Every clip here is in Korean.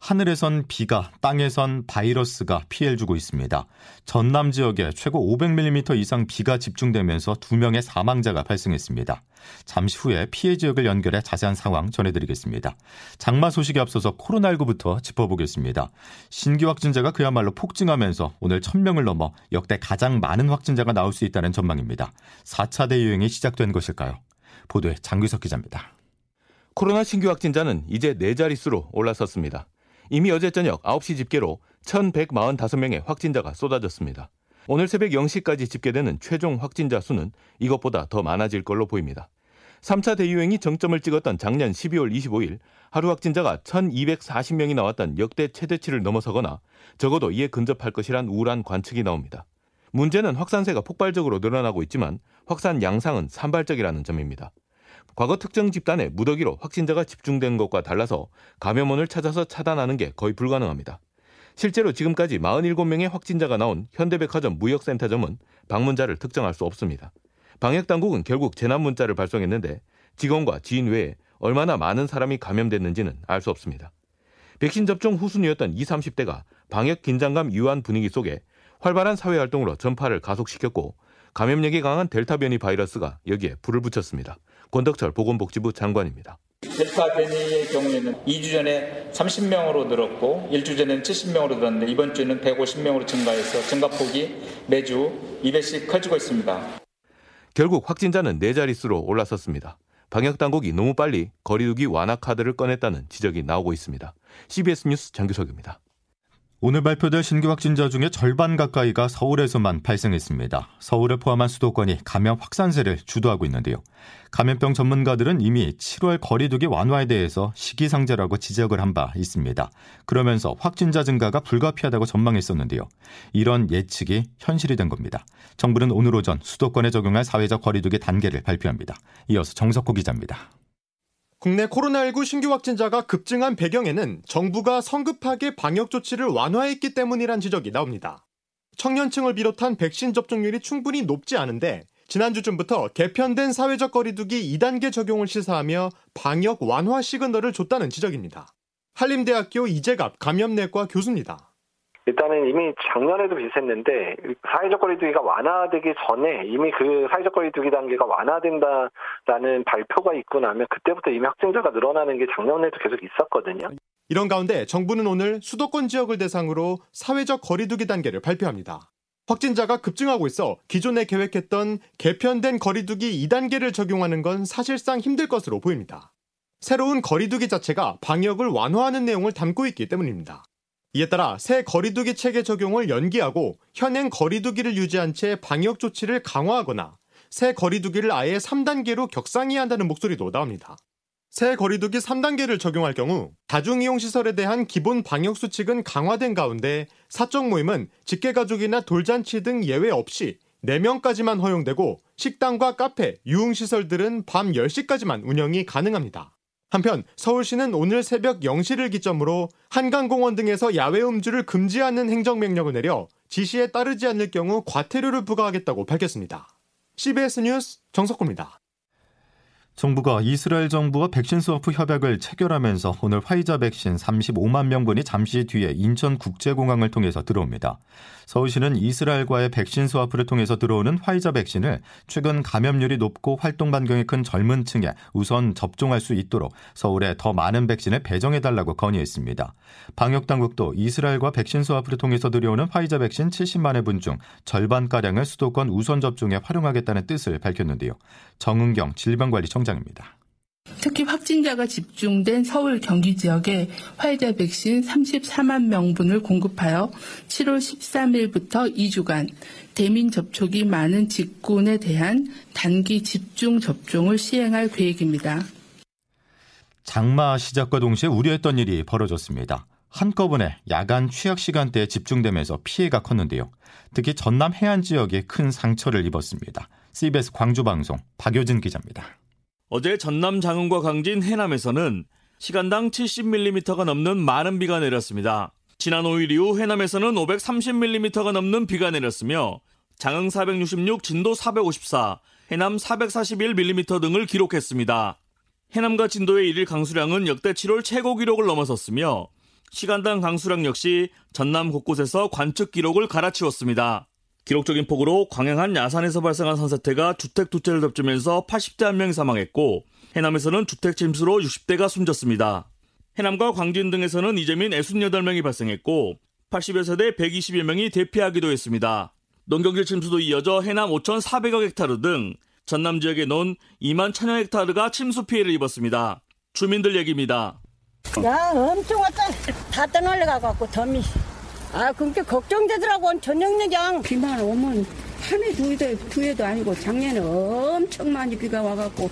하늘에선 비가, 땅에선 바이러스가 피해를 주고 있습니다. 전남 지역에 최고 500mm 이상 비가 집중되면서 2명의 사망자가 발생했습니다. 잠시 후에 피해 지역을 연결해 자세한 상황 전해드리겠습니다. 장마 소식에 앞서서 코로나19부터 짚어보겠습니다. 신규 확진자가 그야말로 폭증하면서 오늘 1000명을 넘어 역대 가장 많은 확진자가 나올 수 있다는 전망입니다. 4차 대유행이 시작된 것일까요? 보도에 장규석 기자입니다. 코로나 신규 확진자는 이제 네 자릿수로 올라섰습니다. 이미 어제 저녁 9시 집계로 1,145명의 확진자가 쏟아졌습니다. 오늘 새벽 0시까지 집계되는 최종 확진자 수는 이것보다 더 많아질 걸로 보입니다. 3차 대유행이 정점을 찍었던 작년 12월 25일 하루 확진자가 1,240명이 나왔던 역대 최대치를 넘어서거나 적어도 이에 근접할 것이란 우울한 관측이 나옵니다. 문제는 확산세가 폭발적으로 늘어나고 있지만 확산 양상은 산발적이라는 점입니다. 과거 특정 집단에 무더기로 확진자가 집중된 것과 달라서 감염원을 찾아서 차단하는 게 거의 불가능합니다. 실제로 지금까지 47명의 확진자가 나온 현대백화점 무역센터점은 방문자를 특정할 수 없습니다. 방역 당국은 결국 재난 문자를 발송했는데 직원과 지인 외에 얼마나 많은 사람이 감염됐는지는 알 수 없습니다. 백신 접종 후순위였던 20, 30대가 방역 긴장감 유한 분위기 속에 활발한 사회 활동으로 전파를 가속시켰고 감염력이 강한 델타 변이 바이러스가 여기에 불을 붙였습니다. 권덕철 보건복지부 장관입니다. 델타 변이의 경우에는 2주 전에 30명으로 늘었고 1주 전에는 70명으로 늘었는데 이번 주에는 150명으로 증가해서 증가폭이 매주 2배씩 커지고 있습니다. 결국 확진자는 네 자릿수로 올라섰습니다. 방역 당국이 너무 빨리 거리두기 완화 카드를 꺼냈다는 지적이 나오고 있습니다. CBS 뉴스 장규석입니다. 오늘 발표될 신규 확진자 중에 절반 가까이가 서울에서만 발생했습니다. 서울을 포함한 수도권이 감염 확산세를 주도하고 있는데요. 감염병 전문가들은 이미 7월 거리두기 완화에 대해서 시기상제라고 지적을 한 바 있습니다. 그러면서 확진자 증가가 불가피하다고 전망했었는데요. 이런 예측이 현실이 된 겁니다. 정부는 오늘 오전 수도권에 적용할 사회적 거리두기 단계를 발표합니다. 이어서 정석호 기자입니다. 국내 코로나19 신규 확진자가 급증한 배경에는 정부가 성급하게 방역 조치를 완화했기 때문이란 지적이 나옵니다. 청년층을 비롯한 백신 접종률이 충분히 높지 않은데 지난주쯤부터 개편된 사회적 거리두기 2단계 적용을 시사하며 방역 완화 시그널을 줬다는 지적입니다. 한림대학교 이재갑 감염내과 교수입니다. 일단은 이미 작년에도 비슷했는데 사회적 거리두기가 완화되기 전에 이미 그 사회적 거리두기 단계가 완화된다라는 발표가 있고 나면 그때부터 이미 확진자가 늘어나는 게 작년에도 계속 있었거든요. 이런 가운데 정부는 오늘 수도권 지역을 대상으로 사회적 거리두기 단계를 발표합니다. 확진자가 급증하고 있어 기존에 계획했던 개편된 거리두기 2단계를 적용하는 건 사실상 힘들 것으로 보입니다. 새로운 거리두기 자체가 방역을 완화하는 내용을 담고 있기 때문입니다. 이에 따라 새 거리두기 체계 적용을 연기하고 현행 거리두기를 유지한 채 방역 조치를 강화하거나 새 거리두기를 아예 3단계로 격상해야 한다는 목소리도 나옵니다. 새 거리두기 3단계를 적용할 경우 다중이용시설에 대한 기본 방역 수칙은 강화된 가운데 사적 모임은 직계가족이나 돌잔치 등 예외 없이 4명까지만 허용되고 식당과 카페, 유흥시설들은 밤 10시까지만 운영이 가능합니다. 한편 서울시는 오늘 새벽 0시를 기점으로 한강공원 등에서 야외 음주를 금지하는 행정명령을 내려 지시에 따르지 않을 경우 과태료를 부과하겠다고 밝혔습니다. CBS 뉴스 정석구입니다. 정부가 이스라엘 정부와 백신 스와프 협약을 체결하면서 오늘 화이자 백신 35만 명분이 잠시 뒤에 인천 국제공항을 통해서 들어옵니다. 서울시는 이스라엘과의 백신 스와프를 통해서 들어오는 화이자 백신을 최근 감염률이 높고 활동 반경이 큰 젊은 층에 우선 접종할 수 있도록 서울에 더 많은 백신을 배정해 달라고 건의했습니다. 방역 당국도 이스라엘과 백신 스와프를 통해서 들여오는 화이자 백신 70만 회분 중 절반 가량을 수도권 우선 접종에 활용하겠다는 뜻을 밝혔는데요. 정은경 질병관리청장 입니다 특히 확진자가 집중된 서울 경기 지역에 화이자 백신 34만 명분을 공급하여 7월 13일부터 2주간 대민 접촉이 많은 직군에 대한 단기 집중 접종을 시행할 계획입니다. 장마 시작과 동시에 우려했던 일이 벌어졌습니다. 한꺼번에 야간 취약 시간대에 집중되면서 피해가 컸는데요. 특히 전남 해안 지역에 큰 상처를 입었습니다. CBS 광주 방송 박효진 기자입니다. 어제 전남 장흥과 강진 해남에서는 시간당 70mm가 넘는 많은 비가 내렸습니다. 지난 5일 이후 해남에서는 530mm가 넘는 비가 내렸으며 장흥 466, 진도 454, 해남 441mm 등을 기록했습니다. 해남과 진도의 일일 강수량은 역대 7월 최고 기록을 넘어섰으며 시간당 강수량 역시 전남 곳곳에서 관측 기록을 갈아치웠습니다. 기록적인 폭우로 광양한 야산에서 발생한 산사태가 주택 두 채를 덮치면서 80대 한 명이 사망했고 해남에서는 주택 침수로 60대가 숨졌습니다. 해남과 광진 등에서는 이재민 68명이 발생했고 80여 세대 120여 명이 대피하기도 했습니다. 농경질 침수도 이어져 해남 5,400여 헥타르 등 전남 지역에 논 2만 1천여 헥타르가 침수 피해를 입었습니다. 주민들 얘기입니다. 야 엄청 왔다 다 떠날려가갖고 덤이 아 그렇게 걱정되더라고 저녁여장 비만 오면 한 해 두 해도, 두 해도 아니고 작년에 엄청 많이 비가 와갖고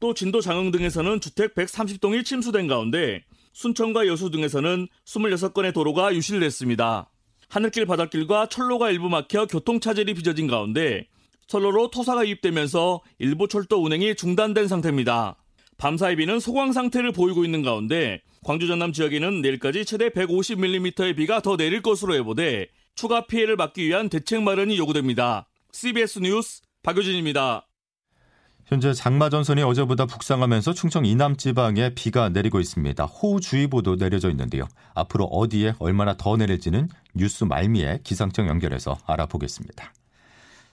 또 진도 장흥 등에서는 주택 130동이 침수된 가운데 순천과 여수 등에서는 26건의 도로가 유실됐습니다. 하늘길 바닷길과 철로가 일부 막혀 교통차질이 빚어진 가운데 철로로 토사가 유입되면서 일부 철도 운행이 중단된 상태입니다. 밤사이 비는 소강 상태를 보이고 있는 가운데 광주 전남 지역에는 내일까지 최대 150mm의 비가 더 내릴 것으로 예보돼 추가 피해를 막기 위한 대책 마련이 요구됩니다. CBS 뉴스 박효진입니다. 현재 장마 전선이 어제보다 북상하면서 충청 이남 지방에 비가 내리고 있습니다. 호우주의보도 내려져 있는데요. 앞으로 어디에 얼마나 더 내릴지는 뉴스 말미에 기상청 연결해서 알아보겠습니다.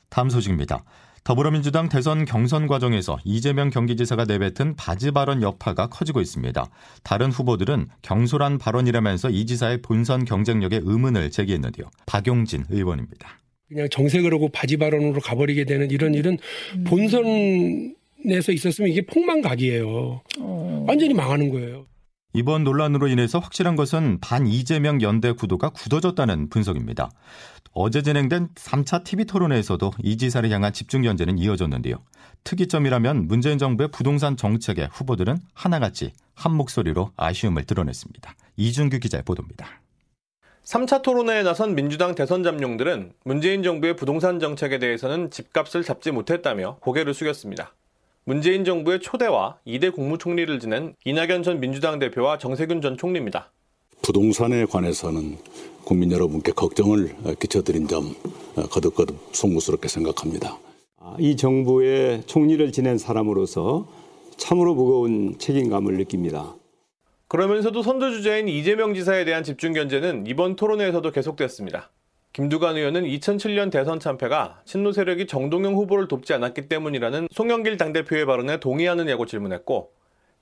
다음 소식입니다. 더불어민주당 대선 경선 과정에서 이재명 경기지사가 내뱉은 바지 발언 여파가 커지고 있습니다. 다른 후보들은 경솔한 발언이라면서 이 지사의 본선 경쟁력에 의문을 제기했는데요. 박용진 의원입니다. 그냥 정색을 하고 바지 발언으로 가버리게 되는 이런 일은 본선 에서 있었으면 이게 폭망각이에요. 완전히 망하는 거예요. 이번 논란으로 인해서 확실한 것은 반 이재명 연대 구도가 굳어졌다는 분석입니다. 어제 진행된 3차 TV 토론회에서도 이 지사를 향한 집중 견제는 이어졌는데요. 특이점이라면 문재인 정부의 부동산 정책에 후보들은 하나같이 한 목소리로 아쉬움을 드러냈습니다. 이준규 기자의 보도입니다. 3차 토론회에 나선 민주당 대선 잠룡들은 문재인 정부의 부동산 정책에 대해서는 집값을 잡지 못했다며 고개를 숙였습니다. 문재인 정부의 초대와 2대 국무총리를 지낸 이낙연 전 민주당 대표와 정세균 전 총리입니다. 부동산에 관해서는 국민 여러분께 걱정을 끼쳐드린 점 거듭거듭 송구스럽게 생각합니다. 이 정부의 총리를 지낸 사람으로서 참으로 무거운 책임감을 느낍니다. 그러면서도 선두 주자인 이재명 지사에 대한 집중 견제는 이번 토론회에서도 계속됐습니다. 김두관 의원은 2007년 대선 참패가 친노 세력이 정동영 후보를 돕지 않았기 때문이라는 송영길 당대표의 발언에 동의하느냐고 질문했고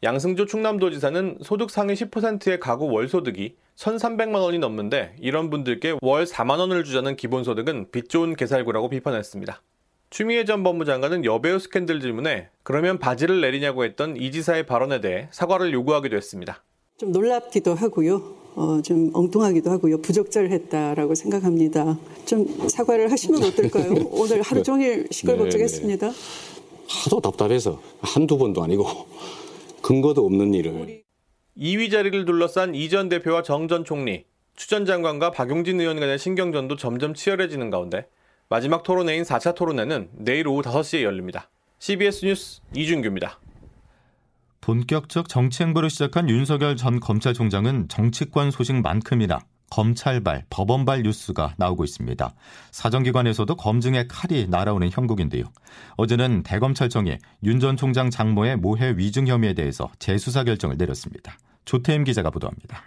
양승조 충남도지사는 소득 상위 10%의 가구 월소득이 1,300만 원이 넘는데 이런 분들께 월 4만 원을 주자는 기본소득은 빚 좋은 개살구라고 비판했습니다. 추미애 전 법무장관은 여배우 스캔들 질문에 그러면 바지를 내리냐고 했던 이 지사의 발언에 대해 사과를 요구하기도 했습니다. 좀 놀랍기도 하고요. 어, 좀 엉뚱하기도 하고요. 부적절했다라고 생각합니다. 좀 사과를 하시면 어떨까요? 오늘 하루 종일 시끌벅적했습니다. 하도 답답해서 한두 번도 아니고 근거도 없는 일을. 2위 자리를 둘러싼 이 전 대표와 정 전 총리, 추 전 장관과 박용진 의원 간의 신경전도 점점 치열해지는 가운데 마지막 토론회인 4차 토론회는 내일 오후 5시에 열립니다. CBS 뉴스 이준규입니다. 본격적 정치 행보를 시작한 윤석열 전 검찰총장은 정치권 소식만큼이나 검찰발, 법원발 뉴스가 나오고 있습니다. 사정기관에서도 검증의 칼이 날아오는 형국인데요. 어제는 대검찰청이 윤 전 총장 장모의 모해 위증 혐의에 대해서 재수사 결정을 내렸습니다. 조태임 기자가 보도합니다.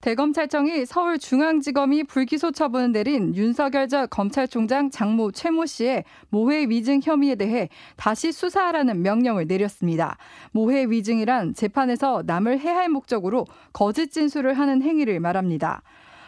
대검찰청이 서울중앙지검이 불기소 처분을 내린 윤석열 전 검찰총장 장모 최모 씨의 모해 위증 혐의에 대해 다시 수사하라는 명령을 내렸습니다. 모해 위증이란 재판에서 남을 해할 목적으로 거짓 진술을 하는 행위를 말합니다.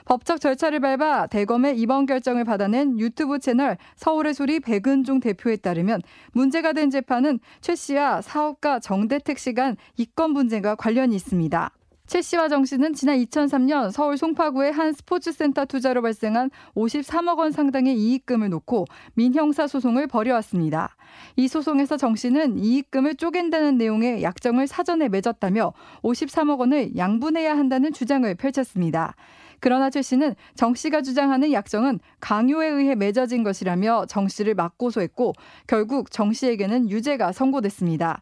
법적 절차를 밟아 대검의 이번 결정을 받아낸 유튜브 채널 서울의 소리 백은종 대표에 따르면 문제가 된 재판은 최 씨와 사업가 정대택 씨 간 이권 분쟁과 관련이 있습니다. 최 씨와 정 씨는 지난 2003년 서울 송파구의 한 스포츠센터 투자로 발생한 53억 원 상당의 이익금을 놓고 민형사 소송을 벌여왔습니다. 이 소송에서 정 씨는 이익금을 쪼갠다는 내용의 약정을 사전에 맺었다며 53억 원을 양분해야 한다는 주장을 펼쳤습니다. 그러나 최 씨는 정 씨가 주장하는 약정은 강요에 의해 맺어진 것이라며 정 씨를 맞고소했고 결국 정 씨에게는 유죄가 선고됐습니다.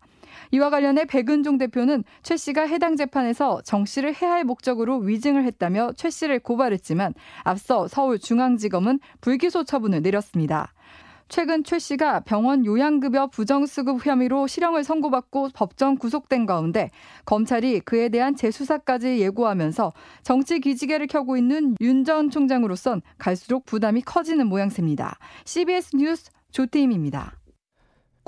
이와 관련해 백은종 대표는 최 씨가 해당 재판에서 정 씨를 해할 목적으로 위증을 했다며 최 씨를 고발했지만 앞서 서울중앙지검은 불기소 처분을 내렸습니다. 최근 최 씨가 병원 요양급여 부정수급 혐의로 실형을 선고받고 법정 구속된 가운데 검찰이 그에 대한 재수사까지 예고하면서 정치 기지개를 켜고 있는 윤 전 총장으로선 갈수록 부담이 커지는 모양새입니다. CBS 뉴스 조태임입니다.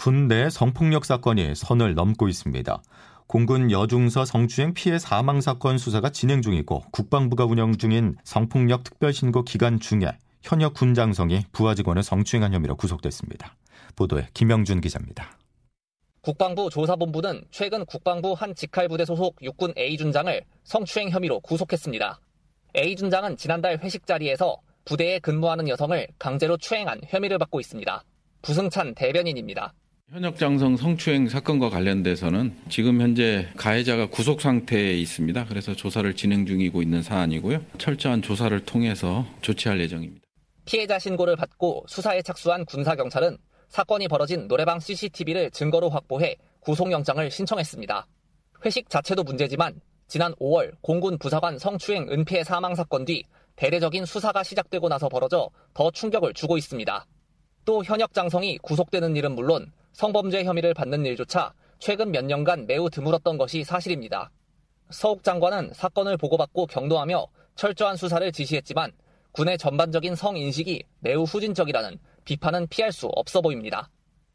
군내 성폭력 사건이 선을 넘고 있습니다. 공군 여중서 성추행 피해 사망 사건 수사가 진행 중이고 국방부가 운영 중인 성폭력 특별신고 기간 중에 현역 군 장성이 부하 직원을 성추행한 혐의로 구속됐습니다. 보도에 김영준 기자입니다. 국방부 조사본부는 최근 국방부 한 직할부대 소속 육군 A준장을 성추행 혐의로 구속했습니다. A준장은 지난달 회식 자리에서 부대에 근무하는 여성을 강제로 추행한 혐의를 받고 있습니다. 부승찬 대변인입니다. 현역 장성 성추행 사건과 관련돼서는 지금 현재 가해자가 구속 상태에 있습니다. 그래서 조사를 진행 중이고 있는 사안이고요. 철저한 조사를 통해서 조치할 예정입니다. 피해자 신고를 받고 수사에 착수한 군사경찰은 사건이 벌어진 노래방 CCTV를 증거로 확보해 구속영장을 신청했습니다. 회식 자체도 문제지만 지난 5월 공군 부사관 성추행 은폐 사망 사건 뒤 대대적인 수사가 시작되고 나서 벌어져 더 충격을 주고 있습니다. 또 현역 장성이 구속되는 일은 물론 성범죄 혐의를 받는 일조차 최근 몇 년간 매우 드물었던 것이 사실입니다. 서욱 장관은 사건을 보고받고 격노하며 철저한 수사를 지시했지만 군의 전반적인 성인식이 매우 후진적이라는 비판은 피할 수 없어 보입니다.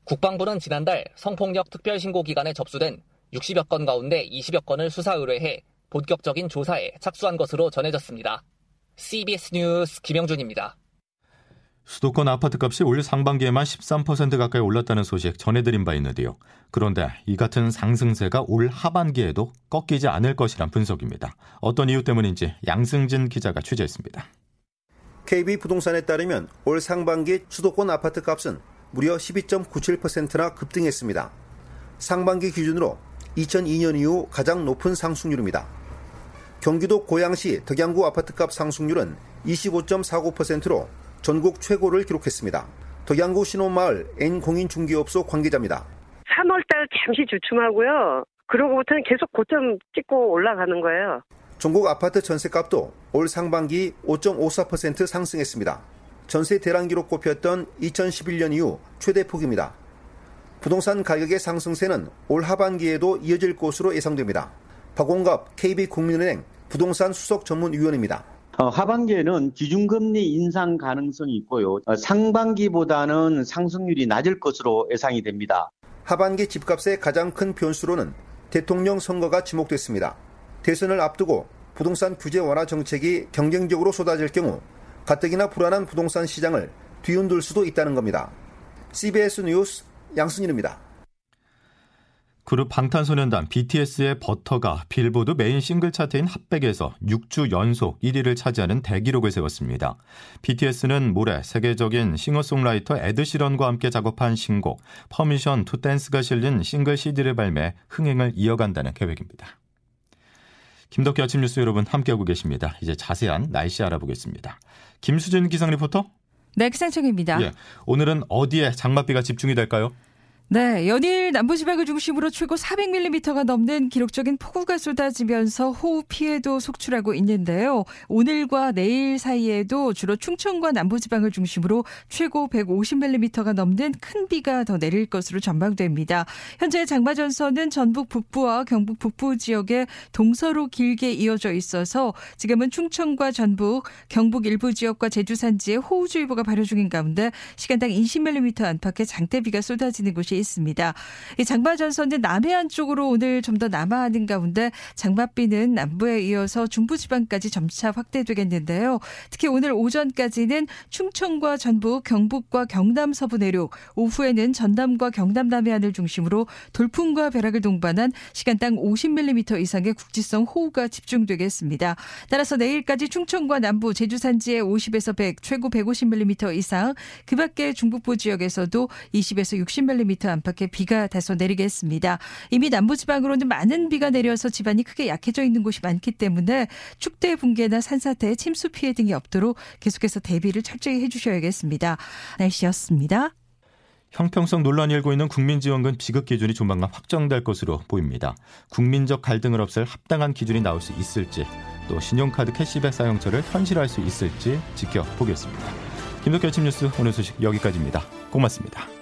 국방부는 지난달 성폭력 특별신고 기간에 접수된 60여 건 가운데 20여 건을 수사 의뢰해 본격적인 조사에 착수한 것으로 전해졌습니다. CBS 뉴스 김영준입니다. 수도권 아파트값이 올 상반기에만 13% 가까이 올랐다는 소식 전해드린 바 있는데요. 그런데 이 같은 상승세가 올 하반기에도 꺾이지 않을 것이란 분석입니다. 어떤 이유 때문인지 양승진 기자가 취재했습니다. KB 부동산에 따르면 올 상반기 수도권 아파트 값은 무려 12.97%나 급등했습니다. 상반기 기준으로 2002년 이후 가장 높은 상승률입니다. 경기도 고양시 덕양구 아파트값 상승률은 25.49%로 전국 최고를 기록했습니다. 덕양구 신혼마을 N공인 중개업소 관계자입니다. 3월달 잠시 주춤하고요. 그러고부터는 계속 고점 찍고 올라가는 거예요. 전국 아파트 전세값도 올 상반기 5.54% 상승했습니다. 전세 대란 기록 꼽혔던 2011년 이후 최대 폭입니다. 부동산 가격의 상승세는 올 하반기에도 이어질 것으로 예상됩니다. 박원갑 KB국민은행 부동산 수석 전문위원입니다. 어, 하반기에는 기준금리 인상 가능성이 있고요. 어, 상반기보다는 상승률이 낮을 것으로 예상이 됩니다. 하반기 집값의 가장 큰 변수로는 대통령 선거가 지목됐습니다. 대선을 앞두고 부동산 규제 완화 정책이 경쟁적으로 쏟아질 경우 가뜩이나 불안한 부동산 시장을 뒤흔들 수도 있다는 겁니다. CBS 뉴스 양순일입니다. 그룹 방탄소년단 BTS의 버터가 빌보드 메인 싱글 차트인 핫백에서 6주 연속 1위를 차지하는 대기록을 세웠습니다. BTS는 모레 세계적인 싱어송라이터 에드 시런과 함께 작업한 신곡 Permission to Dance가 실린 싱글 CD를 발매 흥행을 이어간다는 계획입니다. 김덕기 아침 뉴스 여러분 함께하고 계십니다. 이제 자세한 날씨 알아보겠습니다. 김수진 기상 리포터. 네, 기상청입니다. 예, 오늘은 어디에 장맛비가 집중이 될까요? 네, 연일 남부 지방을 중심으로 최고 400mm가 넘는 기록적인 폭우가 쏟아지면서 호우 피해도 속출하고 있는데요. 오늘과 내일 사이에도 주로 충청과 남부 지방을 중심으로 최고 150mm가 넘는 큰 비가 더 내릴 것으로 전망됩니다. 현재 장마전선은 전북 북부와 경북 북부 지역에 동서로 길게 이어져 있어서 지금은 충청과 전북, 경북 일부 지역과 제주 산지에 호우주의보가 발효 중인 가운데 시간당 20mm 안팎의 장대비가 쏟아지는 곳이 있습니다. 이 장마 전선은 남해안 쪽으로 오늘 좀 더 남하하는 가운데 장맛비는 남부에 이어서 중부지방까지 점차 확대되겠는데요. 특히 오늘 오전까지는 충청과 전북, 경북과 경남 서부 내륙, 오후에는 전남과 경남 남해안을 중심으로 돌풍과 벼락을 동반한 시간당 50mm 이상의 국지성 호우가 집중되겠습니다. 따라서 내일까지 충청과 남부, 제주 산지에 50에서 100, 최고 150mm 이상, 그 밖에 중북부 지역에서도 20에서 60mm 안팎에 비가 다소 내리겠습니다. 이미 남부지방으로는 많은 비가 내려서 집안이 크게 약해져 있는 곳이 많기 때문에 축대 붕괴나 산사태, 침수 피해 등이 없도록 계속해서 대비를 철저히 해주셔야겠습니다. 날씨였습니다. 형평성 논란이 일고 있는 국민지원금 지급 기준이 조만간 확정될 것으로 보입니다. 국민적 갈등을 없앨 합당한 기준이 나올 수 있을지 또 신용카드 캐시백 사용처를 현실화할 수 있을지 지켜보겠습니다. 김덕현 아침 뉴스 오늘 소식 여기까지입니다. 고맙습니다.